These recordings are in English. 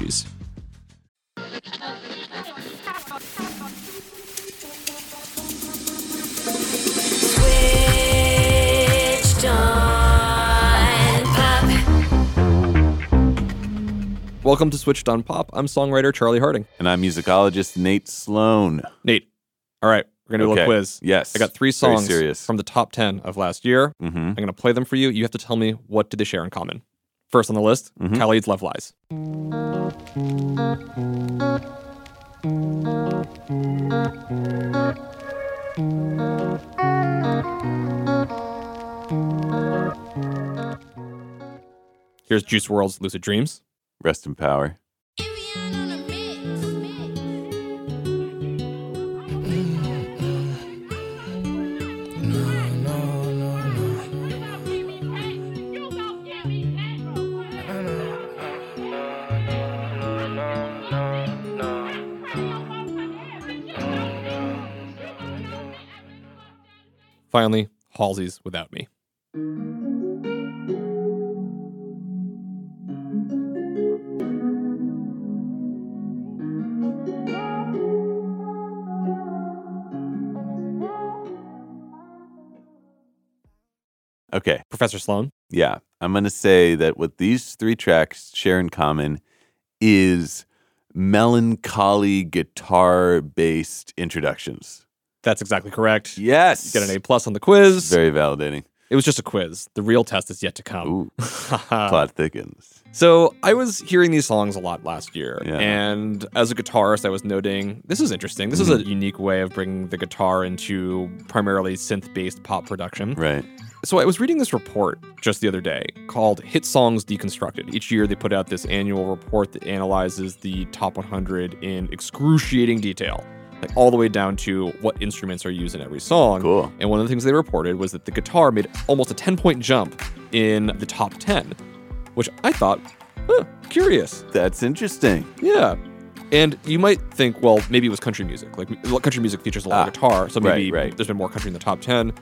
Switched. Welcome to Switched on Pop. I'm songwriter Charlie Harding. And I'm musicologist Nate Sloan. Nate. All right, we're gonna do a little quiz. Yes. I got three songs from the top ten of last year. Mm-hmm. I'm gonna play them for you. You have to tell me what do they share in common. First on the list, Mhm. Khalid's Love Lies. Here's Juice WRLD's Lucid Dreams. Rest in power. Finally, Halsey's Without Me. Okay. Professor Sloan. Yeah. I'm going to say that what these three tracks share in common is melancholy guitar based introductions. That's exactly correct. Yes. You get an A plus on the quiz. Very validating. It was just a quiz. The real test is yet to come. Ooh, plot thickens. So I was hearing these songs a lot last year, Yeah. and as a guitarist, I was noting this is interesting. This is Mm-hmm. a unique way of bringing the guitar into primarily synth-based pop production. Right. So I was reading this report just the other day called Hit Songs Deconstructed. Each year they put out this annual report that analyzes the top 100 in excruciating detail, like all the way down to what instruments are used in every song. Cool. And one of the things they reported was that the guitar made almost a 10 point jump in the top 10, which I thought, huh, curious. That's interesting. Yeah. And you might think, well, maybe it was country music. Like country music features a lot Ah, of guitar, so maybe right, right. there's been more country in the top 10.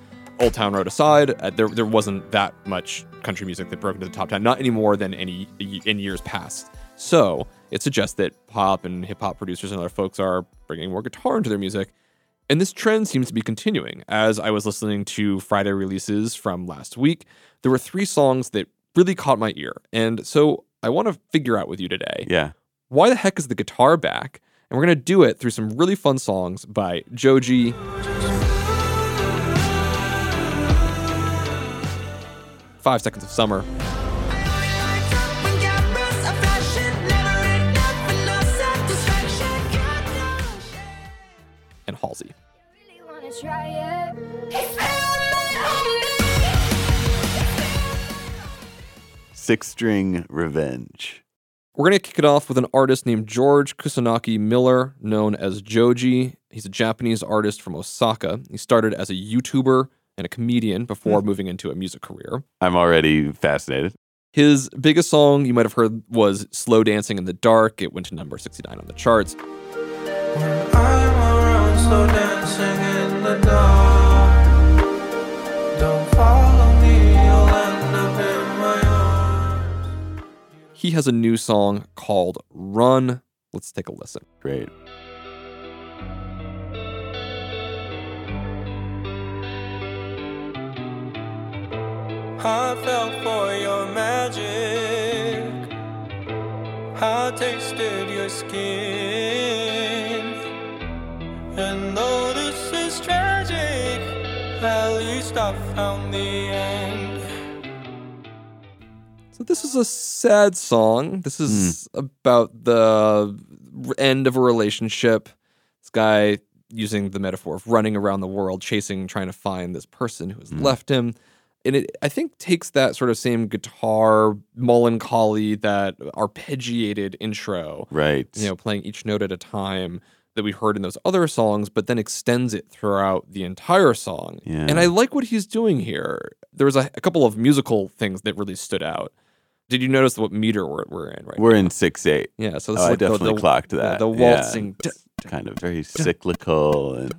Old Town Road aside, uh, there there wasn't that much country music that broke into the top 10, not any more than any in years past. So it suggests that pop and hip hop producers and other folks are bringing more guitar into their music. And this trend seems to be continuing. As I was listening to Friday releases from last week, there were three songs that really caught my ear. And so I want to figure out with you today Yeah. why the heck is the guitar back? And we're going to do it through some really fun songs by Joji. Five Seconds of Summer, Halsey. Six string revenge. We're going to kick it off with an artist named George Kusunoki Miller, known as Joji. He's a Japanese artist from Osaka. He started as a YouTuber and a comedian before hmm. moving into a music career. I'm already fascinated. His biggest song you might have heard was Slow Dancing in the Dark. It went to number 69 on the charts. I'm around slow dancing in the dark. Don't follow me, you'll end up in my arms. He has a new song called Run. Let's take a listen. Great. I fell for your magic. I tasted your skin. And though this is tragic, at least I found the end. So this is a sad song. This is hmm. about the end of a relationship. This guy using the metaphor of running around the world, chasing, trying to find this person who has hmm. left him. and it I think takes that sort of same guitar melancholy, that arpeggiated intro, Right. you know, playing each note at a time that we heard in those other songs, but then extends it throughout the entire song. Yeah. And I like what he's doing here. There was a, a couple of musical things that really stood out. Did you notice what meter we're, we're in right We're now? in six eight. Yeah, so this Oh, is I like the- definitely the, clocked yeah, that. the Yeah. waltzing d- Kind of very cyclical and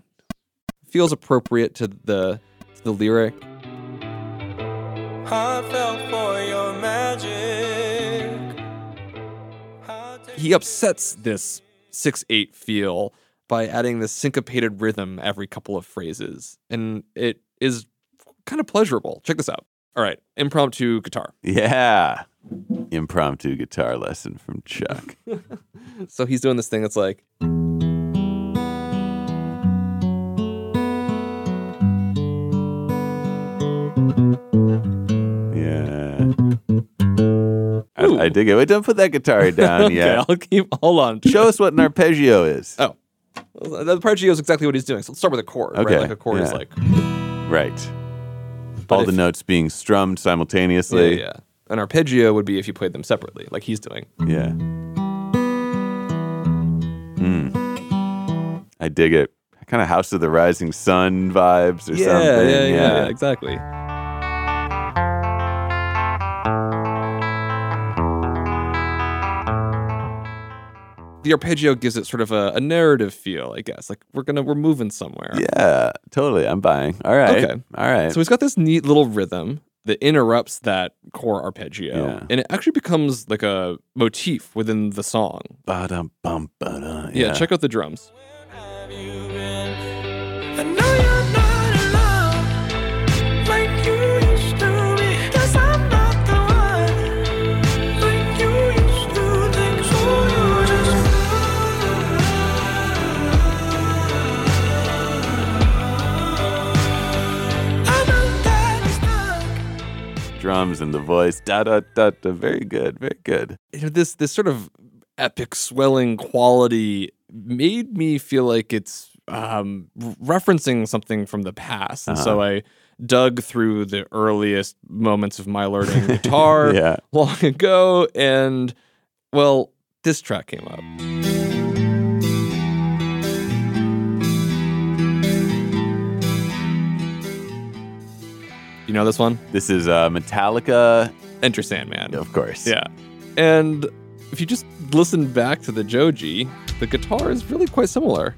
feels appropriate to the to the lyric. I fell for your magic. He upsets this six eight feel by adding this syncopated rhythm every couple of phrases, and it is kind of pleasurable. Check this out. All right, impromptu guitar. yeah. Impromptu guitar lesson from Chuck. So he's doing this thing that's like, Ooh. I dig it. Wait, don't put that guitar down okay, yet. I'll keep. Hold on. Show us what an arpeggio is. Oh, the arpeggio is exactly what he's doing. So let's start with a chord. Okay, Right? Like a chord is like, Right. But All the notes being strummed yeah, simultaneously. yeah. An arpeggio would be if you played them separately, like he's doing. Yeah. Mm. I dig it. Kind of House of the Rising Sun vibes or yeah, something. yeah, yeah, yeah, exactly. The arpeggio gives it sort of a, a narrative feel, I guess. Like we're gonna we're moving somewhere. Yeah, totally. I'm buying. All right. Okay. All right. So he's got this neat little rhythm that interrupts that core arpeggio, Yeah. and it actually becomes like a motif within the song. Ba-dum, bum, ba-dum. Yeah, check out the drums. Drums and the voice. Da da da da. Very good. Very good. you know, this this sort of epic swelling quality made me feel like it's um, referencing something from the past, and so I dug through the earliest moments of my learning guitar Yeah. long ago, and well, this track came up. You know this one? This is uh, Metallica, Enter Sandman. of course. Yeah. And if you just listen back to the Joji, the guitar is really quite similar.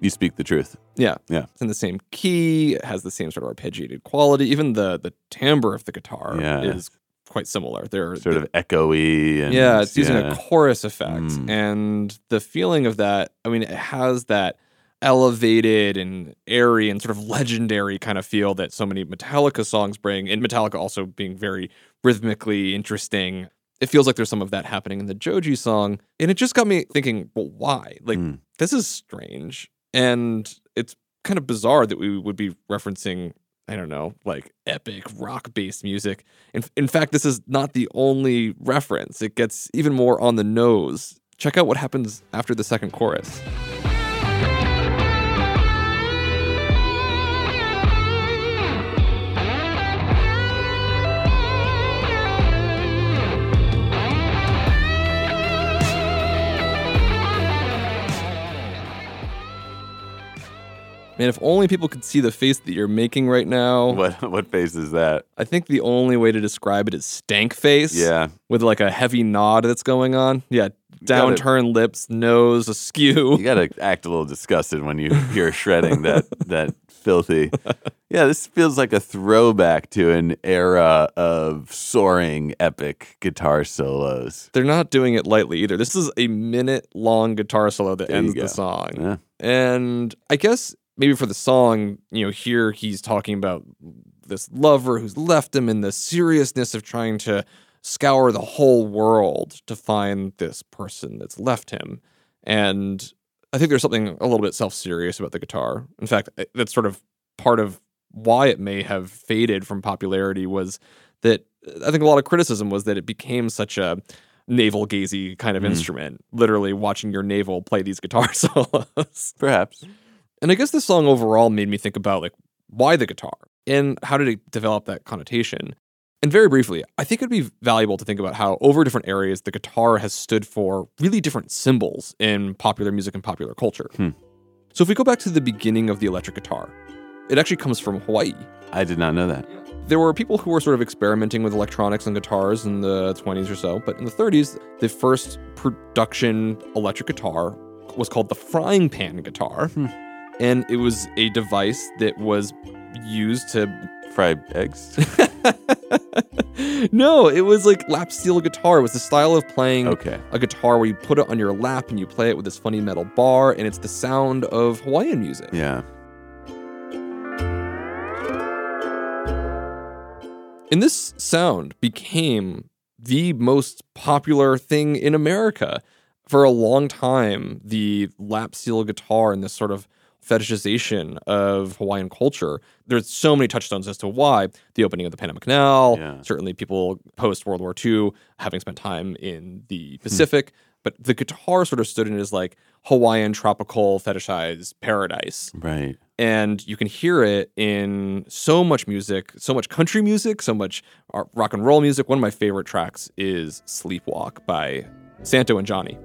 You speak the truth. Yeah. Yeah. It's in the same key, it has the same sort of arpeggiated quality. Even the the timbre of the guitar Yeah. is quite similar. They're Sort of echoey. And, yeah, it's using yeah. a chorus effect. Mm. And the feeling of that, I mean, it has that elevated and airy and sort of legendary kind of feel that so many Metallica songs bring, and Metallica also being very rhythmically interesting. It feels like there's some of that happening in the Joji song. And it just got me thinking, well, why? Like, Mm. this is strange. And it's kind of bizarre that we would be referencing, I don't know, like epic rock based music. In, in fact, this is not the only reference. It gets even more on the nose. Check out what happens after the second chorus. Man, if only people could see the face that you're making right now. What what face is that? I think the only way to describe it is stank face. Yeah. With like a heavy nod that's going on. Yeah. Downturned lips, nose askew. You gotta act a little disgusted when you hear shredding that that filthy. Yeah, this feels like a throwback to an era of soaring epic guitar solos. They're not doing it lightly either. This is a minute long guitar solo that There ends the song. Yeah. And I guess maybe for the song, you know, here he's talking about this lover who's left him and the seriousness of trying to scour the whole world to find this person that's left him. And I think there's something a little bit self serious about the guitar. In fact, that's sort of part of why it may have faded from popularity was that I think a lot of criticism was that it became such a navel gazy kind of mm-hmm. instrument, literally watching your navel play these guitar solos. Perhaps. And I guess this song overall made me think about like why the guitar and how did it develop that connotation. And very briefly, I think it'd be valuable to think about how over different areas the guitar has stood for really different symbols in popular music and popular culture. Hmm. So if we go back to the beginning of the electric guitar, it actually comes from Hawaii. I did not know that. There were people who were sort of experimenting with electronics and guitars in the 20s or so, but in the 30s, the first production electric guitar was called the frying pan guitar. And it was a device that was used to. fry eggs. no, it was like lap steel guitar. It was the style of playing Okay. a guitar where you put it on your lap and you play it with this funny metal bar, and it's the sound of Hawaiian music. Yeah. And this sound became the most popular thing in America. For a long time, the lap steel guitar and this sort of fetishization of Hawaiian culture, there's so many touchstones as to why. The opening of the Panama Canal, Yeah. certainly people post World War II having spent time in the hmm. Pacific. But the guitar sort of stood in as like Hawaiian tropical fetishized paradise Right. and you can hear it in so much music, so much country music, so much rock and roll music. One of my favorite tracks is Sleepwalk by Santo and Johnny.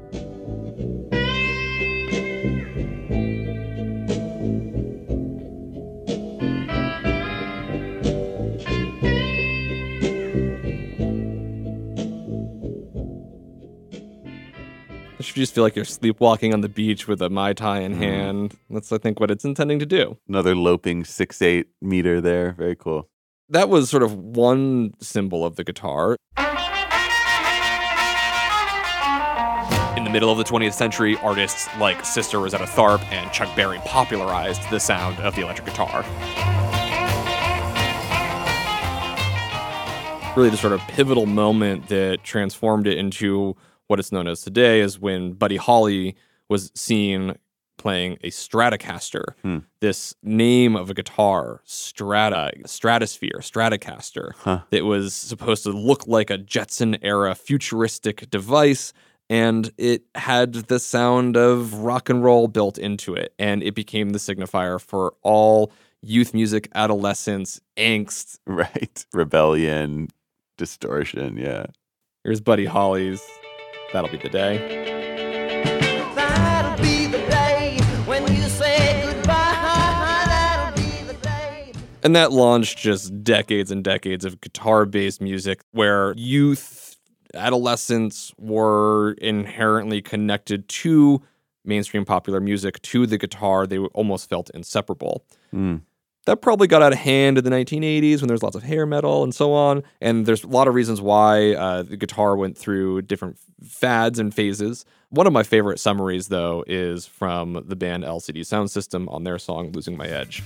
I should just feel like you're sleepwalking on the beach with a Mai Tai in mm-hmm. hand. That's, I think, what it's intending to do. Another loping six eight meter there. Very cool. that was sort of one symbol of the guitar. In the middle of the 20th century, artists like Sister Rosetta Tharpe and Chuck Berry popularized the sound of the electric guitar. Really, the sort of pivotal moment that transformed it into what it's known as today is when Buddy Holly was seen playing a Stratocaster. Hmm. This name of a guitar, Strata, Stratosphere, Stratocaster, Huh. that was supposed to look like a Jetson era futuristic device. And it had the sound of rock and roll built into it. And it became the signifier for all youth music, adolescence, angst. Right. Rebellion, distortion. Yeah. Here's Buddy Holly's That'll Be the Day. That'll be the day when you say goodbye. That'll be the day. And that launched just decades and decades of guitar based music where youth, adolescents were inherently connected to mainstream popular music, to the guitar. They almost felt inseparable. Mm. That probably got out of hand in the 1980s when there's lots of hair metal and so on. And there's a lot of reasons why uh, the guitar went through different fads and phases. One of my favorite summaries, though, is from the band LCD Soundsystem on their song Losing My Edge.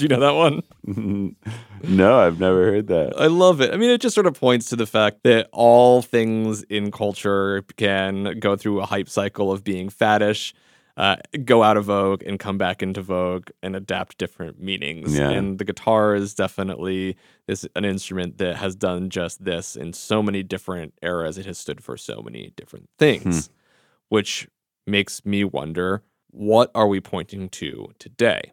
Do you know that one? No, I've never heard that. I love it. I mean, it just sort of points to the fact that all things in culture can go through a hype cycle of being faddish, uh, go out of vogue, and come back into vogue and adapt different meanings. Yeah. And the guitar is definitely is an instrument that has done just this in so many different eras. It has stood for so many different things, which makes me wonder what are we pointing to today?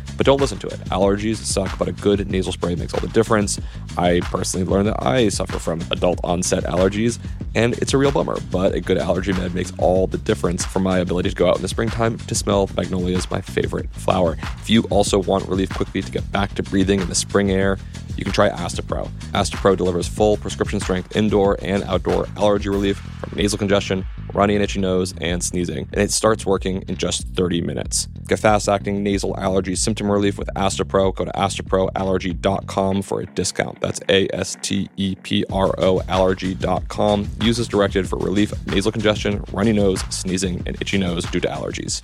But don't listen to it. Allergies suck, but a good nasal spray makes all the difference. I personally learned that I suffer from adult onset allergies, and it's a real bummer, but a good allergy med makes all the difference for my ability to go out in the springtime to smell magnolias, my favorite flower. If you also want relief quickly to get back to breathing in the spring air, you can try Astepro. Astepro delivers full prescription strength indoor and outdoor allergy relief from nasal congestion, runny and itchy nose, and sneezing. And it starts working in just 30 minutes. Get fast acting nasal allergy symptom relief with Astepro. Go to asteproallergy.com for a discount. That's A S T E P R O allergy.com. Use as directed for relief of nasal congestion, runny nose, sneezing, and itchy nose due to allergies.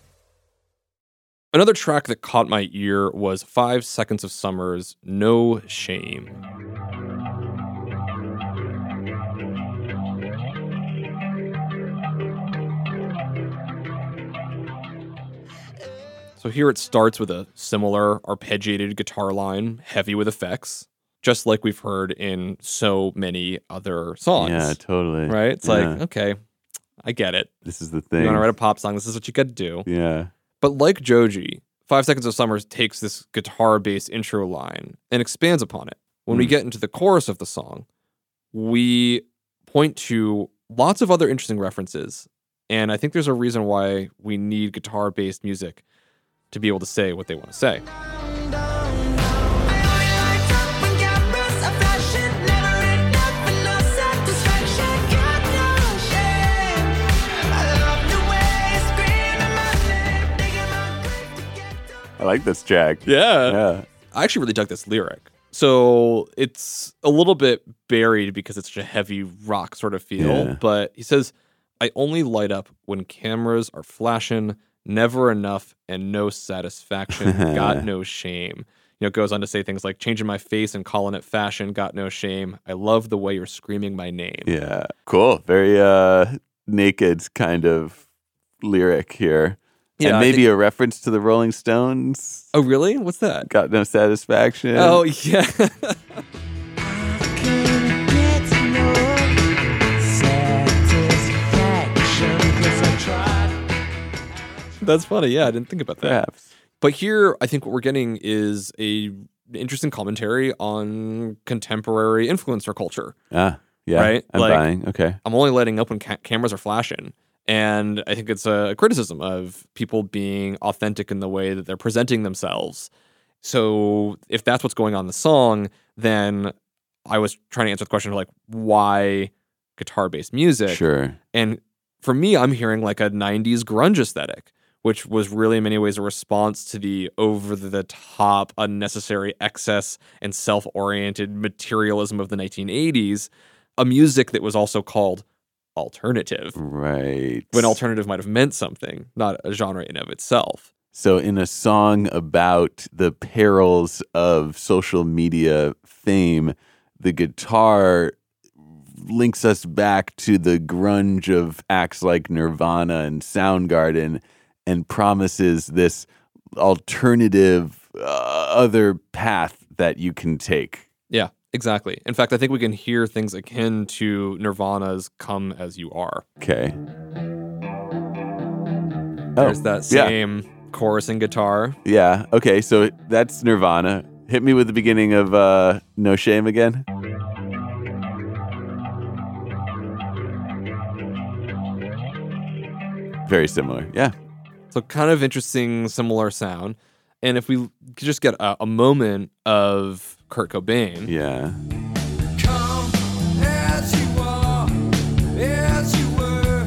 Another track that caught my ear was Five Seconds of Summer's No Shame. So here it starts with a similar arpeggiated guitar line, heavy with effects, just like we've heard in so many other songs. Yeah, totally. Right? It's Yeah. like, okay, I get it. This is the thing. You want to write a pop song, this is what you got to do. yeah. But like Joji, Five Seconds of Summer takes this guitar based intro line and expands upon it. When we Mm. get into the chorus of the song, we point to lots of other interesting references. And I think there's a reason why we need guitar based music to be able to say what they want to say. I like this track. Yeah. Yeah. I actually really dug this lyric. So it's a little bit buried because it's such a heavy rock sort of feel. Yeah. But he says, I only light up when cameras are flashing, never enough and no satisfaction, got no shame. You know, it goes on to say things like changing my face and calling it fashion, got no shame. I love the way you're screaming my name. Yeah. Cool. Very uh naked kind of lyric here. And maybe think- a reference to the Rolling Stones. Oh, really? What's that? Got no satisfaction. Oh, yeah. That's funny. Yeah, I didn't think about that. perhaps. But here, I think what we're getting is a interesting commentary on contemporary influencer culture. Ah, yeah. Right? I'm Like- buying. Okay. I'm only letting up when ca- cameras are flashing. And I think it's a criticism of people being authentic in the way that they're presenting themselves. So if that's what's going on in the song, then I was trying to answer the question of like, why guitar based music? Sure. And for me, I'm hearing like a 90s grunge aesthetic, which was really in many ways a response to the over the top, unnecessary excess and self oriented materialism of the 1980s. A music that was also called alternative, Right. when alternative might have meant something, not a genre in of itself. So, in a song about the perils of social media fame, the guitar links us back to the grunge of acts like Nirvana and Soundgarden and promises this alternative uh, other path that you can take. Yeah, Exactly. In fact, I think we can hear things akin to Nirvana's Come As You Are. Okay. There's oh, that same yeah. chorus and guitar. Yeah. Okay. So that's Nirvana. Hit me with the beginning of uh, No Shame again. Very similar. Yeah. So kind of interesting, similar sound. And if we just get a, a moment of Kurt Cobain, Yeah. Come as you are, as you were,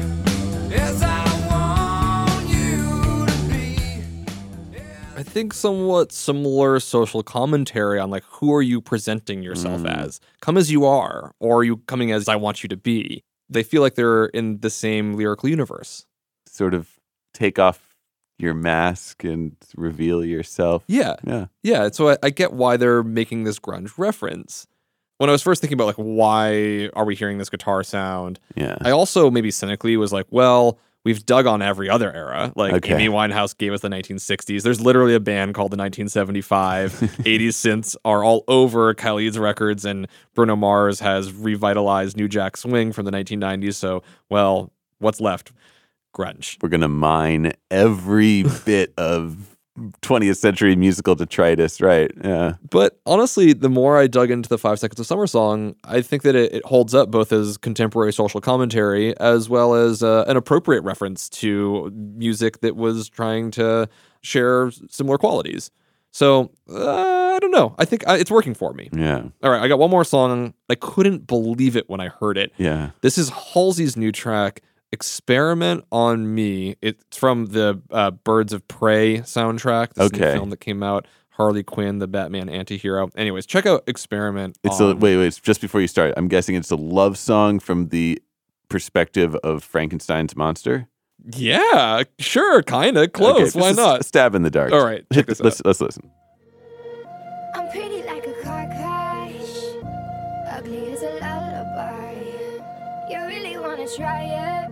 as I want you to be. I think somewhat similar social commentary on like who are you presenting yourself Mm. as? Come as you are, or are you coming as I want you to be? They feel like they're in the same lyrical universe. Sort of take off your mask and reveal yourself. Yeah. Yeah. Yeah, so I, I get why they're making this grunge reference. When I was first thinking about like why are we hearing this guitar sound, Yeah. I also maybe cynically was like, well, we've dug on every other era. Like Okay. Amy Winehouse gave us the 1960s. There's literally a band called the 1975. 80s synths are all over Khalid's records, and Bruno Mars has revitalized New Jack Swing from the 1990s. So, well, what's left? Grunge. We're going to mine every bit of 20th century musical detritus, right? Yeah. But honestly, the more I dug into the Five Seconds of Summer song, I think that it, it holds up both as contemporary social commentary as well as uh, an appropriate reference to music that was trying to share similar qualities. So uh, I don't know. I think I, it's working for me. Yeah. All right, I got one more song. I couldn't believe it when I heard it. Yeah. This is Halsey's new track, Experiment on Me. It's from the uh, Birds of Prey soundtrack. This new Okay. film that came out. Harley Quinn, the Batman antihero. Anyways, check out Experiment. It's a wait, wait. Just before you start, I'm guessing it's a love song from the perspective of Frankenstein's monster. Yeah, sure, kind of close. Okay, Why just not? Stab in the dark. All right, check Hit this the- let's, let's listen. I'm pretty like a car crash, ugly as a lullaby. You really wanna try it?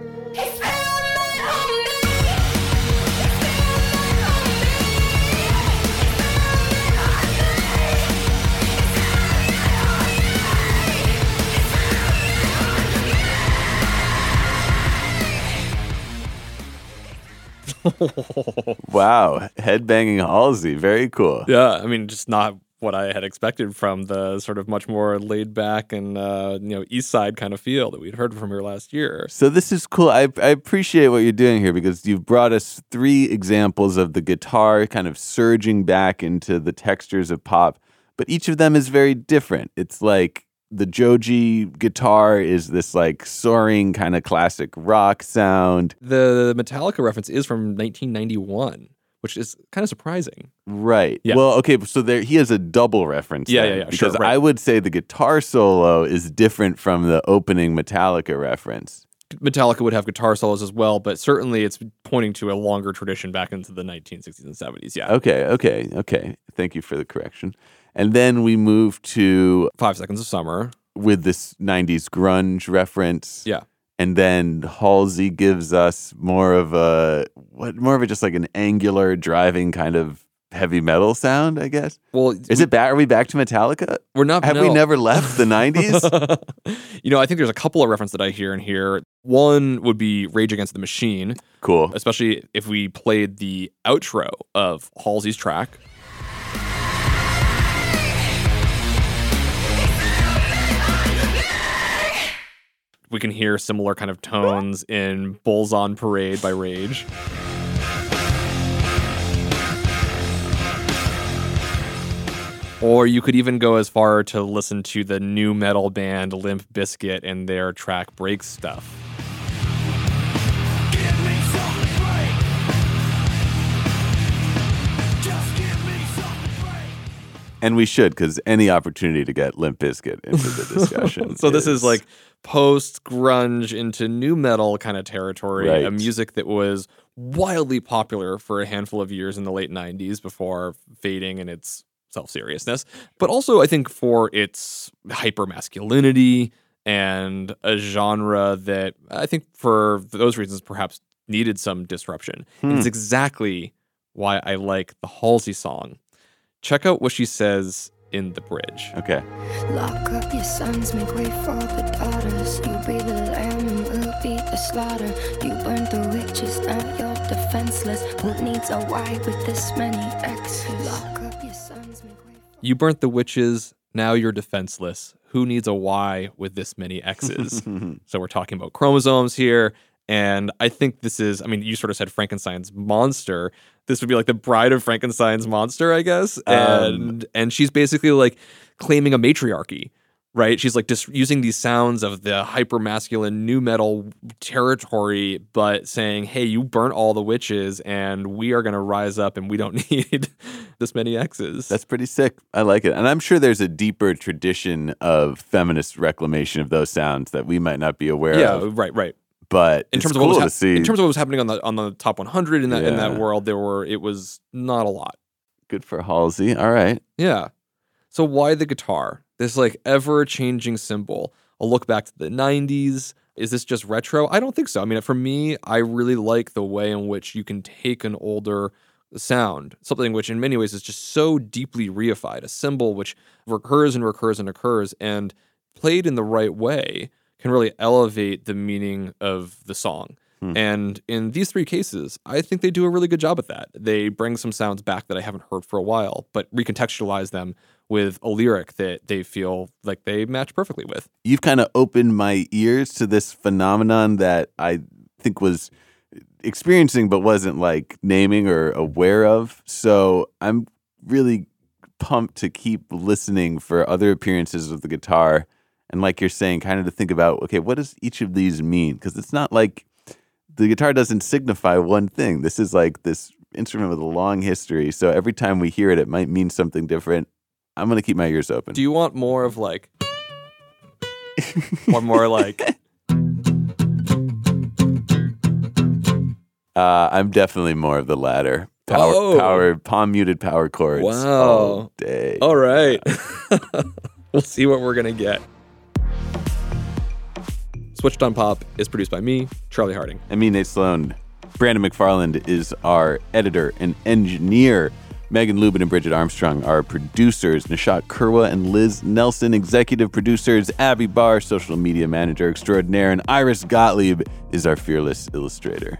Wow, headbanging Halsey, very cool. Yeah, I mean, just not what I had expected from the sort of much more laid back and uh, you know East Side kind of feel that we'd heard from her last year. So this is cool. I, I appreciate what you're doing here because you've brought us three examples of the guitar kind of surging back into the textures of pop, but each of them is very different. It's like the Joji guitar is this like soaring kind of classic rock sound. The Metallica reference is from 1991, which is kind of surprising. Right. Yeah. Well, okay, so there he has a double reference. Yeah, yeah, yeah, sure, Because right. I would say the guitar solo is different from the opening Metallica reference. Metallica would have guitar solos as well, but certainly it's pointing to a longer tradition back into the 1960s and 70s. Yeah. Okay, okay, okay. Thank you for the correction. And then we move to Five Seconds of Summer. with this 90s grunge reference. Yeah. And then Halsey gives us more of a what more of a just like an angular driving kind of heavy metal sound, I guess. Well, Is it back are we back to Metallica? We're not. Have we never left the 90s? you know, I think there's a couple of references that I hear in here. One would be Rage Against the Machine, cool. especially if we played the outro of Halsey's track. We can hear similar kind of tones in Bulls on Parade by Rage. Or you could even go as far to listen to the nu metal band Limp Bizkit and their track Break Stuff. Give me something to break. Just give me something to break. And we should, because any opportunity to get Limp Bizkit into the discussion. So this is like post grunge into nu metal kind of territory, a music that was wildly popular for a handful of years in the late 90s before fading in its self-seriousness, but also I think for its hyper masculinity and a genre that I think for those reasons perhaps needed some disruption. And it's exactly why I like the Halsey song. Check out what she says in the bridge. Okay. Lock up your sons, make way for the daughters. You be the lamb and we'll be the slaughter. You burn the witches, now you're defenseless. Who needs a wife with this many exes? Lock up your sons, make way for You burnt the witches, now you're defenseless. Who needs a Y with this many X's? so we're talking about chromosomes here. And I think this is, I mean, you sort of said Frankenstein's monster. This would be like the bride of Frankenstein's monster, I guess. Um, And and she's basically like claiming a matriarchy, right? She's like just using these sounds of the hyper masculine nu metal territory, but saying, hey, you burnt all the witches and we are going to rise up and we don't need this many X's. That's pretty sick. I like it. And I'm sure there's a deeper tradition of feminist reclamation of those sounds that we might not be aware yeah, of. Yeah, right, right. But In terms of cool what was see. in terms of what was happening on the on the top 100 in that in that world, there were it was not a lot. Good for Halsey. All right. Yeah. So why the guitar? This like ever changing symbol. A look back to the 90s. Is this just retro? I don't think so. I mean, for me, I really like the way in which you can take an older sound, something which in many ways is just so deeply reified, a symbol which recurs and recurs and occurs, and played in the right way can really elevate the meaning of the song. Hmm. And in these three cases, I think they do a really good job at that. They bring some sounds back that I haven't heard for a while, but recontextualize them with a lyric that they feel like they match perfectly with. You've kind of opened my ears to this phenomenon that I think was experiencing but wasn't like naming or aware of. So I'm really pumped to keep listening for other appearances of the guitar. And like you're saying, kind of to think about, okay, what does each of these mean? Because it's not like the guitar doesn't signify one thing. This is like this instrument with a long history. So every time we hear it, it might mean something different. I'm going to keep my ears open. Do you want more of like, or more like, Uh, I'm definitely more of the latter. Power, Oh. power, palm muted power chords Wow. all day. all right, we'll see what we're gonna get. Switched on Pop is produced by me, Charlie Harding. I mean, Nate Sloan. Brandon McFarland is our editor and engineer. Megan Lubin and Bridget Armstrong are producers. Nishat Kurwa and Liz Nelson, executive producers. Abby Barr, social media manager extraordinaire. And Iris Gottlieb is our fearless illustrator.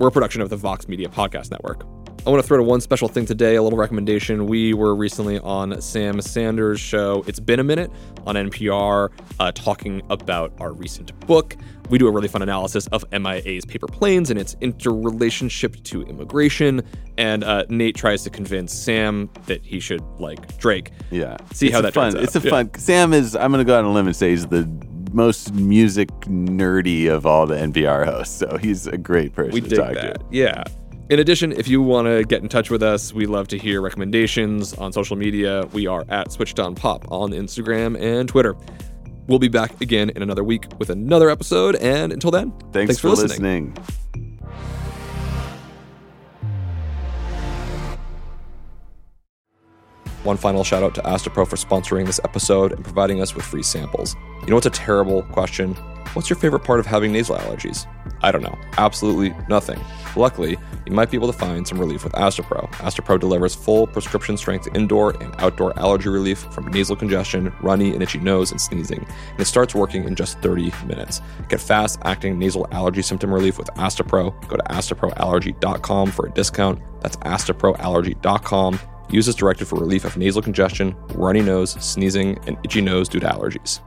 We're a production of the Vox Media Podcast Network. I want to throw to one special thing today, a little recommendation. We were recently on Sam Sanders' show, It's Been a Minute, on NPR, uh, talking about our recent book. We do a really fun analysis of MIA's paper planes and its interrelationship to immigration. And uh, Nate tries to convince Sam that he should like Drake. Yeah. See It's how that fun. turns out. It's a Yeah. fun. Sam is. I'm going to go out on a limb and say he's the most music nerdy of all the NPR hosts. So he's a great person We to dig talk that. to. Yeah. In addition, if you want to get in touch with us, we love to hear recommendations on social media. We are at Switched On Pop on Instagram and Twitter. We'll be back again in another week with another episode. And until then, Thanks, for, listening. One final shout out to Astepro for sponsoring this episode and providing us with free samples. You know what's a terrible question? What's your favorite part of having nasal allergies? I don't know. Absolutely nothing. Luckily, you might be able to find some relief with Astepro. Astepro delivers full prescription strength indoor and outdoor allergy relief from nasal congestion, runny and itchy nose, and sneezing. And it starts working in just 30 minutes. Get fast acting nasal allergy symptom relief with Astepro. Go to asteproallergy.com for a discount. That's asteproallergy.com. Use this directed for relief of nasal congestion, runny nose, sneezing, and itchy nose due to allergies.